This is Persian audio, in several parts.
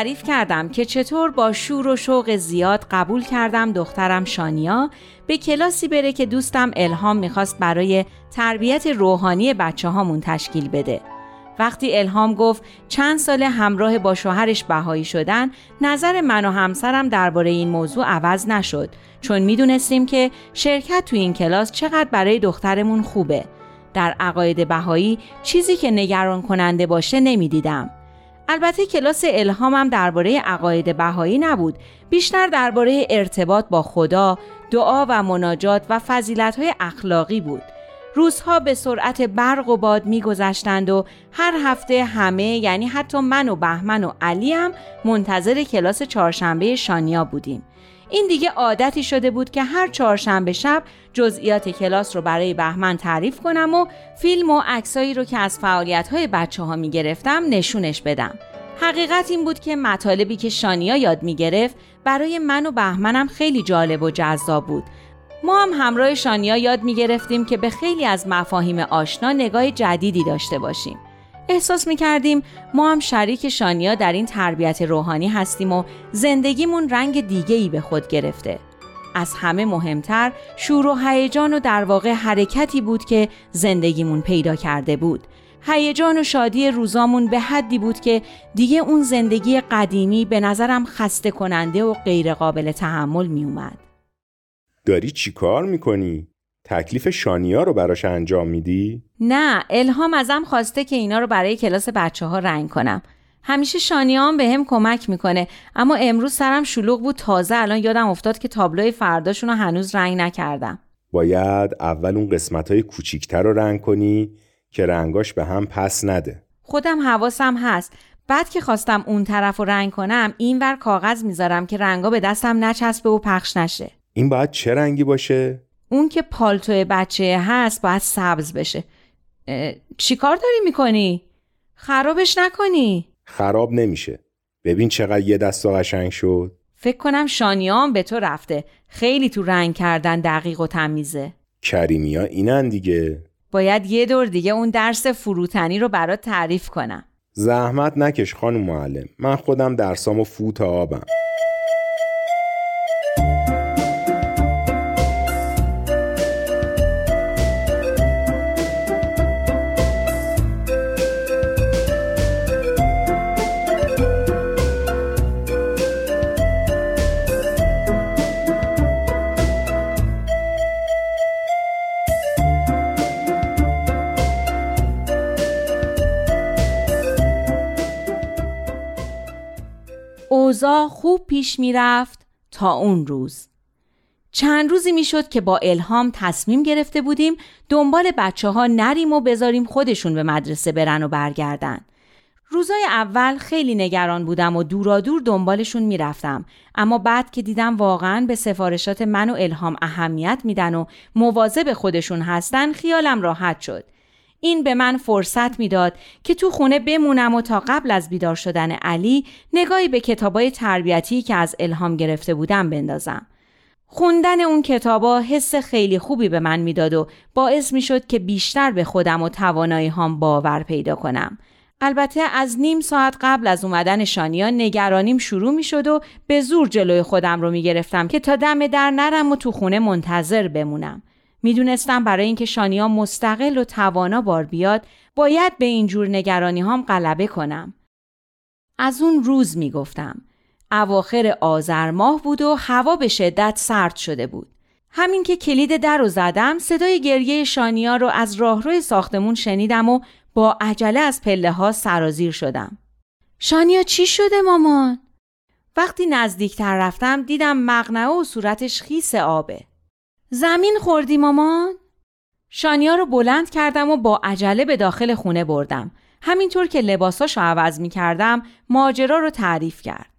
تعریف کردم که چطور با شور و شوق زیاد قبول کردم دخترم شانیا. به کلاسی بره که دوستم الهام می‌خواست برای تربیت روحانی بچه هامون تشکیل بده. وقتی الهام گفت چند سال همراه با شوهرش بهایی شدن نظر من و همسرم درباره این موضوع عوض نشد چون می‌دونستیم که شرکت تو این کلاس چقدر برای دخترمون خوبه. در عقاید بهایی چیزی که نگران کننده باشه نمی‌دیدم. البته کلاس الهامم درباره عقاید بهایی نبود. بیشتر درباره ارتباط با خدا دعا و مناجات و فضیلت‌های اخلاقی بود. روزها به سرعت برق و باد میگذشتند و هر هفته همه یعنی حتی من و بهمن و علی هم منتظر کلاس چهارشنبه شانیا بودیم. این دیگه عادتی شده بود که هر چهارشنبه شب جزئیات کلاس رو برای بهمن تعریف کنم و فیلم و عکسایی رو که از فعالیت های بچه گرفتم نشونش بدم. حقیقت این بود که مطالبی که شانیا یاد می گرفت برای من و بهمنم خیلی جالب و جذاب بود. ما هم همراه شانیا یاد می گرفتیم که به خیلی از مفاهیم آشنا نگاه جدیدی داشته باشیم. احساس می کردیم ما هم شریک شانیا در این تربیت روحانی هستیم و زندگیمون رنگ دیگه ای به خود گرفته. از همه مهمتر شور و هیجان و در واقع حرکتی بود که زندگیمون پیدا کرده بود. هیجان و شادی روزامون به حدی بود که دیگه اون زندگی قدیمی به نظرم خسته کننده و غیرقابل تحمل می اومد. داری چی کار می‌کنی؟ تکلیف شانیا رو براش انجام میدی؟ نه الهام ازم خواسته که اینا رو برای کلاس بچه ها رنگ کنم. همیشه شانیا هم به هم کمک می‌کنه اما امروز سرم شلوغ بود. تازه الان یادم افتاد که تابلوی فرداشون رو هنوز رنگ نکردم. باید اول اون قسمت های کوچیکتر رو رنگ کنی که رنگاش به هم پس نده. خودم حواسم هست. بعد که خواستم اون طرف رو رنگ کنم اینور کاغذ می‌ذارم که رنگا به دستم نچسبه و پخش نشه. این باید چه رنگی باشه؟ اون که پالتو بچه هست باید سبز بشه. چیکار داری می‌کنی؟ خرابش نکنی. خراب نمیشه. ببین چقدر یه دست قشنگ شد. فکر کنم شانیام به تو رفته. خیلی تو رنگ کردن دقیق و تمیزه. کریمیا اینن دیگه. باید یه دور دیگه اون درس فروتنی رو برات تعریف کنم. زحمت نکش خانم معلم. من خودم درسامو فوت آبم. پیش می‌رفت تا اون روز چند روزی می‌شد که با الهام تصمیم گرفته بودیم دنبال بچه ها نریم و بذاریم خودشون به مدرسه برن و برگردن. روزای اول خیلی نگران بودم و دورادور دنبالشون می‌رفتم اما بعد که دیدم واقعا به سفارشات من و الهام اهمیت میدن و مواظب خودشون هستن خیالم راحت شد. این به من فرصت می‌داد که تو خونه بمونم و تا قبل از بیدار شدن علی نگاهی به کتابای تربیتی که از الهام گرفته بودم بندازم. خوندن اون کتابا حس خیلی خوبی به من می‌داد و باعث می‌شد که بیشتر به خودم و توانایی هم باور پیدا کنم. البته از نیم ساعت قبل از اومدن شانیا نگرانیم شروع می شد و به زور جلوی خودم رو می گرفتم که تا دم در نرم و تو خونه منتظر بمونم. می‌دونستم برای اینکه شانیا مستقل و توانا بار بیاد باید به اینجور نگرانی هم غلبه کنم. از اون روز می‌گفتم. اواخر آذر ماه بود و هوا به شدت سرد شده بود. همین که کلید در رو زدم صدای گریه شانیا رو از راهروی ساختمون شنیدم و با عجله از پله ها سرازیر شدم. شانیا چی شده مامان؟ وقتی نزدیکتر رفتم دیدم مغنعه و صورتش خیس آبه. زمین خوردی مامان؟ شانیا رو بلند کردم و با عجله به داخل خونه بردم. همینطور که لباساشو عوض می کردم ماجرا رو تعریف کرد.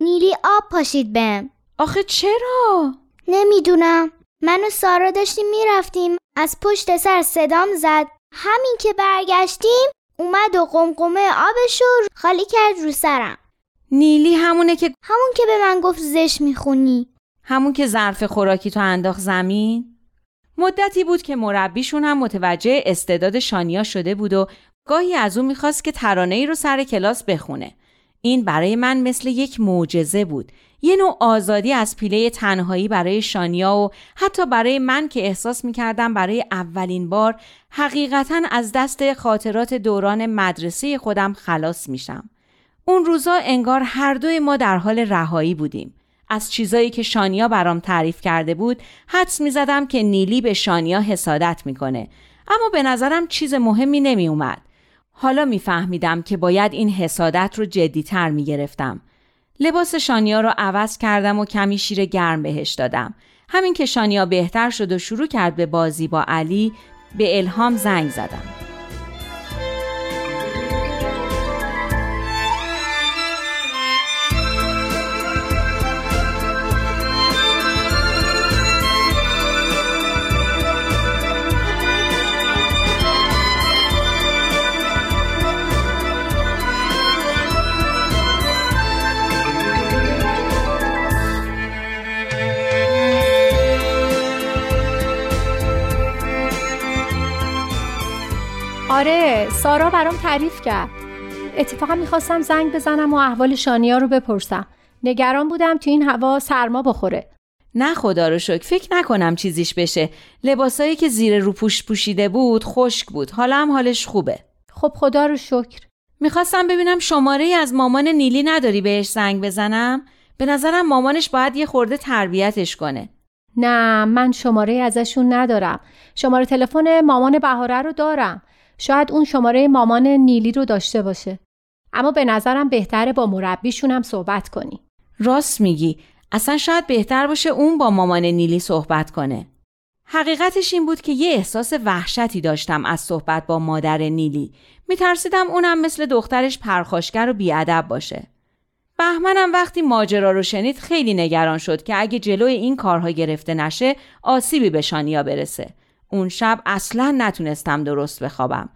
نیلی آب پاشید بهم. آخه چرا؟ نمی‌دونم. من و سارا داشتیم می‌رفتیم از پشت سر صدام زد همین که برگشتیم اومد و قمقمه آبش رو خالی کرد رو سرم نیلی همونه که همون که به من گفت زش می‌خونی همون که ظرف خوراکی تو انداخت زمین مدتی بود که مربیشون هم متوجه استعداد شانیا شده بود و گاهی از اون می‌خواست که ترانه ای رو سر کلاس بخونه این برای من مثل یک معجزه بود یه نوع آزادی از پیله تنهایی برای شانیا و حتی برای من که احساس می‌کردم برای اولین بار حقیقتا از دست خاطرات دوران مدرسه خودم خلاص میشم. اون روزا انگار هر دوی ما در حال رهایی بودیم. از چیزایی که شانیا برام تعریف کرده بود حدس می‌زدم که نیلی به شانیا حسادت می‌کنه اما به نظرم چیز مهمی نمی اومد. حالا میفهمیدم که باید این حسادت رو جدیتر می‌گرفتم. لباس شانیا رو عوض کردم و کمی شیر گرم بهش دادم. همین که شانیا بهتر شد و شروع کرد به بازی با علی به الهام زنگ زدم. سارا برام تعریف کرد. اتفاقا می‌خواستم زنگ بزنم و احوال شانیا رو بپرسم. نگران بودم تو این هوا سرما بخوره. نه خدا رو شکر فکر نکنم چیزیش بشه. لباسایی که زیر روپوش پوشیده بود خشک بود. حالا هم حالش خوبه. خب خدا رو شکر. می‌خواستم ببینم شماره ای از مامان نیلی نداری بهش زنگ بزنم؟ به نظرم مامانش باید یه خورده تربیتش کنه. نه من شماره ازشون ندارم. شماره تلفن مامان بهاره رو دارم. شاید اون شماره مامان نیلی رو داشته باشه. اما به نظرم بهتره با مربیشون هم صحبت کنی. راست میگی. اصلا شاید بهتر باشه اون با مامان نیلی صحبت کنه. حقیقتش این بود که یه احساس وحشتی داشتم از صحبت با مادر نیلی. میترسیدم اونم مثل دخترش پرخاشگر و بیادب باشه. بهمنم وقتی ماجرا رو شنید خیلی نگران شد که اگه جلوی این کارها گرفته نشه آسیبی به شانیا برسه. اون شب اصلا نتونستم درست بخوابم.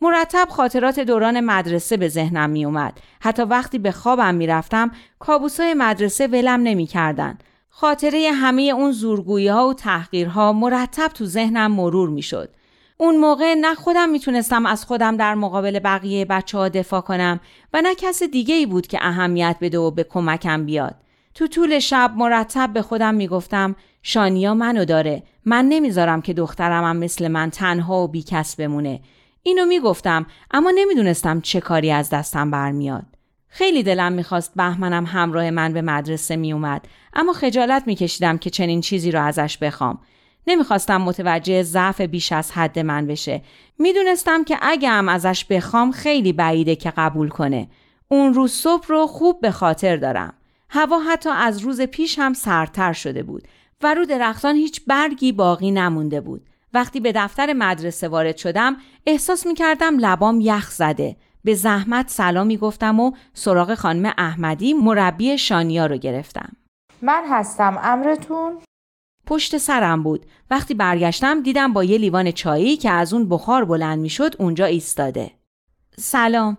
مرتب خاطرات دوران مدرسه به ذهنم می اومد. حتی وقتی به خوابم می رفتم کابوسای مدرسه ولم نمی کردن. خاطره همه اون زورگویی ها و تحقیرها مرتب تو ذهنم مرور می شد. اون موقع نه خودم می‌تونستم از خودم در مقابل بقیه بچه ها دفاع کنم و نه کس دیگه ای بود که اهمیت بده و به کمکم بیاد. تو طول شب مرتب به خودم می‌گفتم شانیا منو داره. من نمی‌ذارم که دخترم هم مثل من تنها و بیکس بمونه. اینو می‌گفتم اما نمی‌دونستم چه کاری از دستم برمیاد. خیلی دلم می‌خواست بهمنم همراه من به مدرسه میومد اما خجالت میکشیدم که چنین چیزی رو ازش بخوام. نمی‌خواستم متوجه ضعف بیش از حد من بشه. می‌دونستم که اگه هم ازش بخوام خیلی بعیده که قبول کنه. اون روز صبح رو خوب به خاطر دارم. هوا حتی از روز پیش هم سرتر شده بود. و رو درختان هیچ برگی باقی نمونده بود. وقتی به دفتر مدرسه وارد شدم احساس می کردم لبام یخ زده. به زحمت سلامی گفتم و سراغ خانم احمدی مربی شانیا رو گرفتم. من هستم امرتون؟ پشت سرم بود. وقتی برگشتم دیدم با یه لیوان چایی که از اون بخار بلند می شد اونجا ایستاده. سلام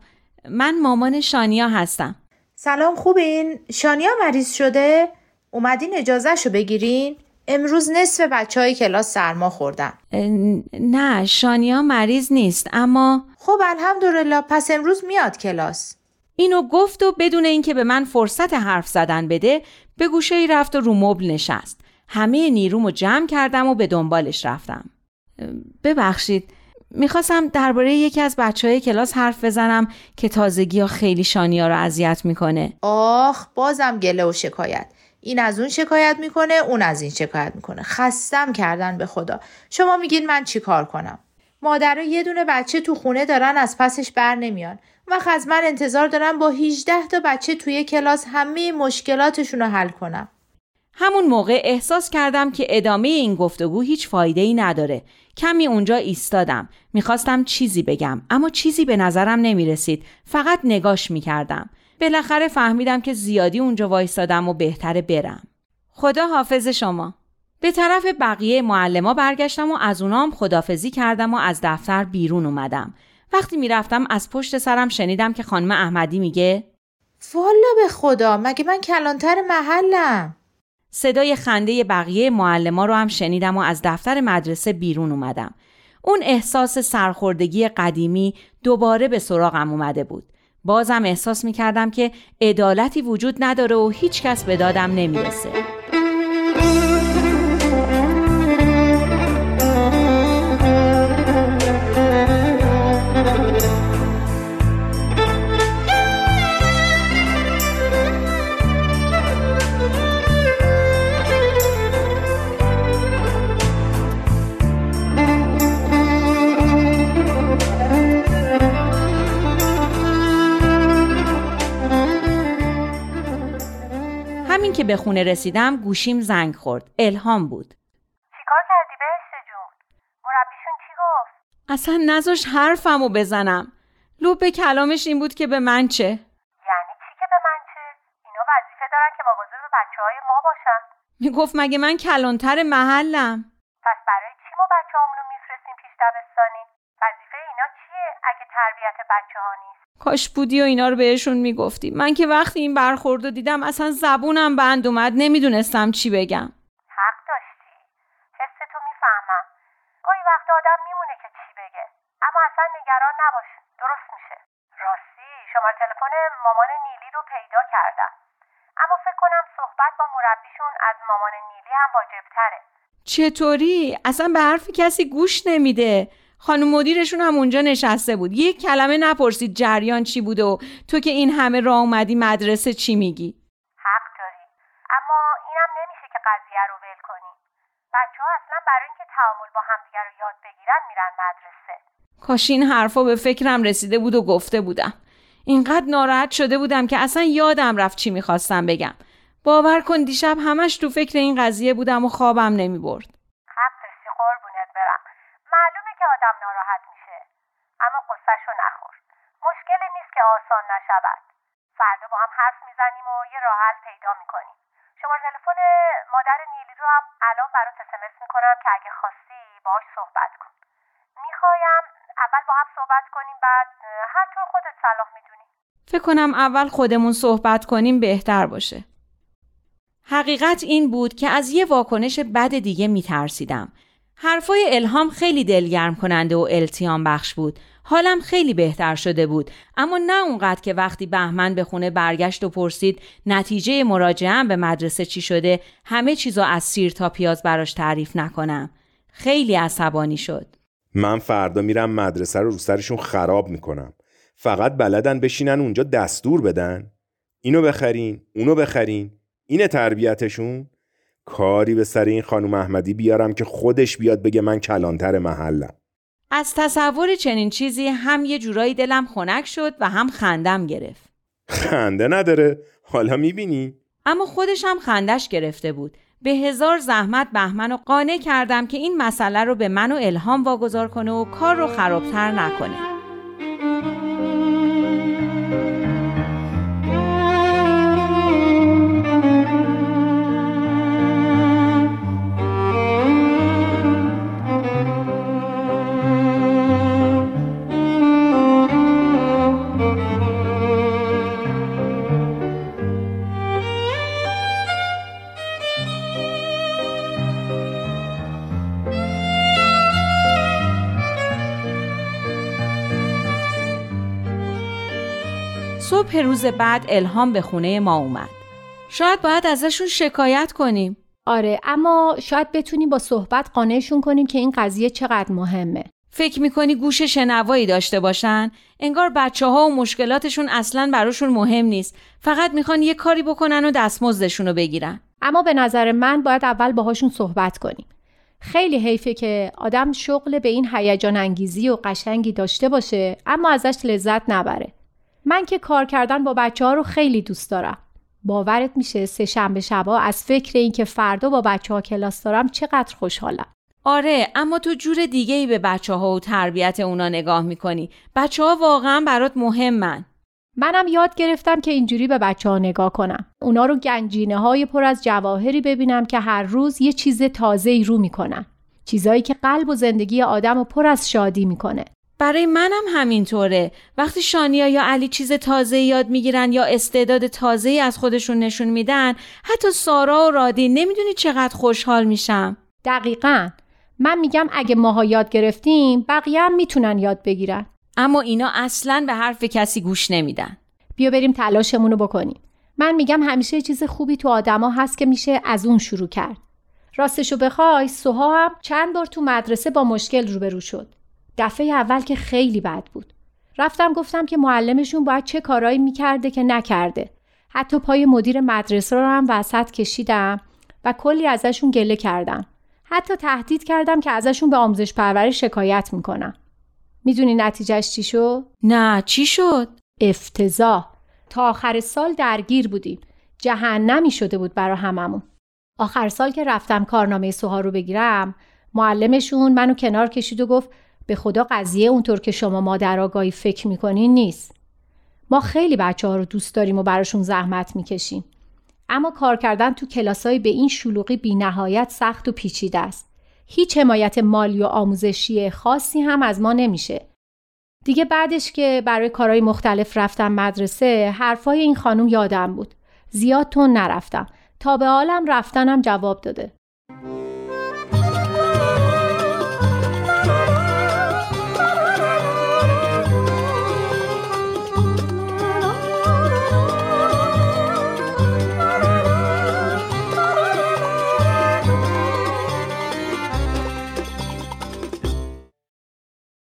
من مامان شانیا هستم. سلام خوبین؟ شانیا مریض شده؟ اومدین اجازه شو بگیرین؟ امروز نصف بچه های کلاس سرما خوردن. نه شانیا مریض نیست اما خب الحمدلله. پس امروز میاد کلاس. اینو گفت و بدون اینکه به من فرصت حرف زدن بده به گوشه ای رفت و رو مبل نشست. همه نیرومو جمع کردم و به دنبالش رفتم. ببخشید می‌خواستم درباره یکی از بچه های کلاس حرف بزنم که تازگی ها خیلی شانیا رو اذیت می‌کنه. آخ بازم گله و شکایت. این از اون شکایت می‌کنه اون از این شکایت می‌کنه خستم کردن به خدا شما میگین من چی کار کنم مادرها یه دونه بچه تو خونه دارن از پسش بر نمیان وقت از من انتظار دارم با 18 تا بچه توی کلاس همه مشکلاتشون رو حل کنم همون موقع احساس کردم که ادامه این گفتگو هیچ فایده ای نداره. کمی اونجا ایستادم. می‌خواستم چیزی بگم اما چیزی به نظرم نمی‌رسید. فقط نگاش می‌کردم. بالاخره فهمیدم که زیادی اونجا وایستادم و بهتره برم. خدا حافظ شما. به طرف بقیه معلما برگشتم و از اونام خدافزی کردم و از دفتر بیرون اومدم. وقتی می‌رفتم از پشت سرم شنیدم که خانم احمدی میگه والا به خدا مگه من کلانتر محلم صدای خنده بقیه معلما رو هم شنیدم و از دفتر مدرسه بیرون اومدم. اون احساس سرخوردگی قدیمی دوباره به سراغم اومده بود. بازم احساس می کردم که عدالتی وجود نداره و هیچ کس به دادم نمی‌رسه. همین که به خونه رسیدم گوشیم زنگ خورد. الهام بود. چیکار کردی بهشت جون؟ مربیشون چی گفت؟ اصلا نذاش حرفمو بزنم. لوب کلامش این بود که به من چه؟ یعنی چی که به من چه؟ اینا وظیفه دارن که مواظب بچه های ما باشن. می‌گفت مگه من کلانتر محلم. پس برای چی ما بچه رو میفرستیم پیش دبستانی؟ وظیفه اینا چیه اگه تربیت بچه ها نیست؟ کاش بودی و اینا رو بهشون می‌گفتی. من که وقتی این برخورد رو دیدم اصلا زبونم بند اومد نمی‌دونستم چی بگم. حق داشتی. حس تو می‌فهمم. گاهی وقت آدم میمونه که چی بگه. اما اصلا نگران نباش. درست میشه. راستی شماره تلفن مامان نیلی رو پیدا کردم. اما فکر کنم صحبت با مربیشون از مامان نیلی هم واجبتره. چطوری؟ اصلا به حرف کسی گوش نمیده. خانم مدیرشون هم اونجا نشسته بود. یک کلمه نپرسید جریان چی بوده و تو که این همه راه اومدی مدرسه چی میگی؟ حق داری. اما اینم نمیشه که قضیه رو ول کنی. بچه ها اصلا برای اینکه تعامل با همدیگه رو یاد بگیرن میرن مدرسه. کاش این حرفا به فکرم رسیده بود و گفته بودم. اینقدر ناراحت شده بودم که اصلا یادم رفت چی می‌خواستم بگم. باور کن دیشب همش تو فکر این قضیه بودم و خوابم نمی‌برد آدم ناراحت میشه اما قصهشو نخور مشکلی نیست که آسان نشود. فردا با هم حرف می‌زنیم و یه راه حل پیدا می‌کنیم. شماره تلفن مادر نیلی رو هم الان برات اسمس می‌کنم که اگه خواستی باهاش صحبت کن. می‌خوایم اول با هم صحبت کنیم بعد هر طور خودت صلاح می‌دونی. فکر کنم اول خودمون صحبت کنیم بهتر باشه. حقیقت این بود که از یه واکنش بد دیگه میترسیدم. حرفای الهام خیلی دلگرم کننده و التیام بخش بود. حالم خیلی بهتر شده بود. اما نه اونقدر که وقتی بهمن به خونه برگشت و پرسید نتیجه مراجعه به مدرسه چی شده همه چیزو از سیر تا پیاز براش تعریف نکنم. خیلی عصبانی شد. من فردا میرم مدرسه رو رو سرشون خراب می‌کنم. فقط بلدن بشینن اونجا دستور بدن. اینو بخرین اونو بخرین. اینه تربیتشون؟ کاری به سر این خانم احمدی بیارم که خودش بیاد بگه من کلانتر محلم. از تصور چنین چیزی هم یه جورایی دلم خنک شد و هم خندم گرفت. خنده نداره. حالا می‌بینی؟ اما خودش هم خندش گرفته بود. به هزار زحمت بهمن و قانع کردم که این مسئله رو به من و الهام واگذار کنه و کار رو خرابتر نکنه. روز بعد الهام به خونه ما اومد. شاید باید ازشون شکایت کنیم. آره اما شاید بتونیم با صحبت قانعشون کنیم که این قضیه چقدر مهمه. فکر می‌کنی گوش شنوایی داشته باشن؟ انگار بچه ها و مشکلاتشون اصلا براشون مهم نیست. فقط می‌خوان یه کاری بکنن و دستمزدشون رو بگیرن. اما به نظر من باید اول باهاشون صحبت کنیم. خیلی حیفه که آدم شغل به این هیجان انگیزی و قشنگی داشته باشه اما ازش لذت نبره. من که کار کردن با بچه ها رو خیلی دوست دارم. باورت میشه سه شنبه شبا از فکر اینکه فردا با بچه ها کلاس دارم چقدر خوشحالم. آره اما تو جور دیگه ای به بچه ها و تربیت اونا نگاه می‌کنی. بچه ها واقعا برات مهمن. منم یاد گرفتم که اینجوری به بچه ها نگاه کنم. اونا رو گنجینه های پر از جواهری ببینم که هر روز یه چیز تازه ای رو می‌کنن. چیزایی که قلب و زندگی آدم رو پر از شادی می‌کنه. برای منم همینطوره. وقتی شانیا یا علی چیز تازه یاد می‌گیرن یا استعداد تازه از خودشون نشون میدن حتی سارا و رادی نمی‌دونی چقدر خوشحال میشم. دقیقا. من میگم اگه ماها یاد گرفتیم بقیه هم می‌تونن یاد بگیرن. اما اینا اصلا به حرف کسی گوش نمیدن. بیا بریم تلاشمون رو بکنیم. من میگم همیشه چیز خوبی تو آدما هست که میشه از اون شروع کرد. راستشو بخوای سوها هم چند بار تو مدرسه با مشکل روبرو شد. دفعه اول که خیلی بد بود. رفتم گفتم که معلمشون باید چه کارایی می‌کرده که نکرده. حتی پای مدیر مدرسه رو هم وسط کشیدم و کلی ازشون گله کردم. حتی تهدید کردم که ازشون به آموزش پرورش شکایت می‌کنم. می‌دونی نتیجهش چی شد؟ نه چی شد؟ افتضاح. تا آخر سال درگیر بودیم. جهنمی شده بود برا هممون. آخر سال که رفتم کارنامه سوها رو بگیرم معلمشون منو کنار کشید و گفت به خدا قضیه اونطور که شما مادر آگاهی فکر می‌کنین نیست. ما خیلی بچه ها رو دوست داریم و براشون زحمت می‌کشیم. اما کار کردن تو کلاسای به این شلوغی بی نهایت سخت و پیچیده است. هیچ حمایت مالی و آموزشی خاصی هم از ما نمیشه. دیگه بعدش که برای کارهای مختلف رفتم مدرسه حرفای این خانم یادم بود. زیاد تون نرفتم. تا به حالم رفتنم جواب داده.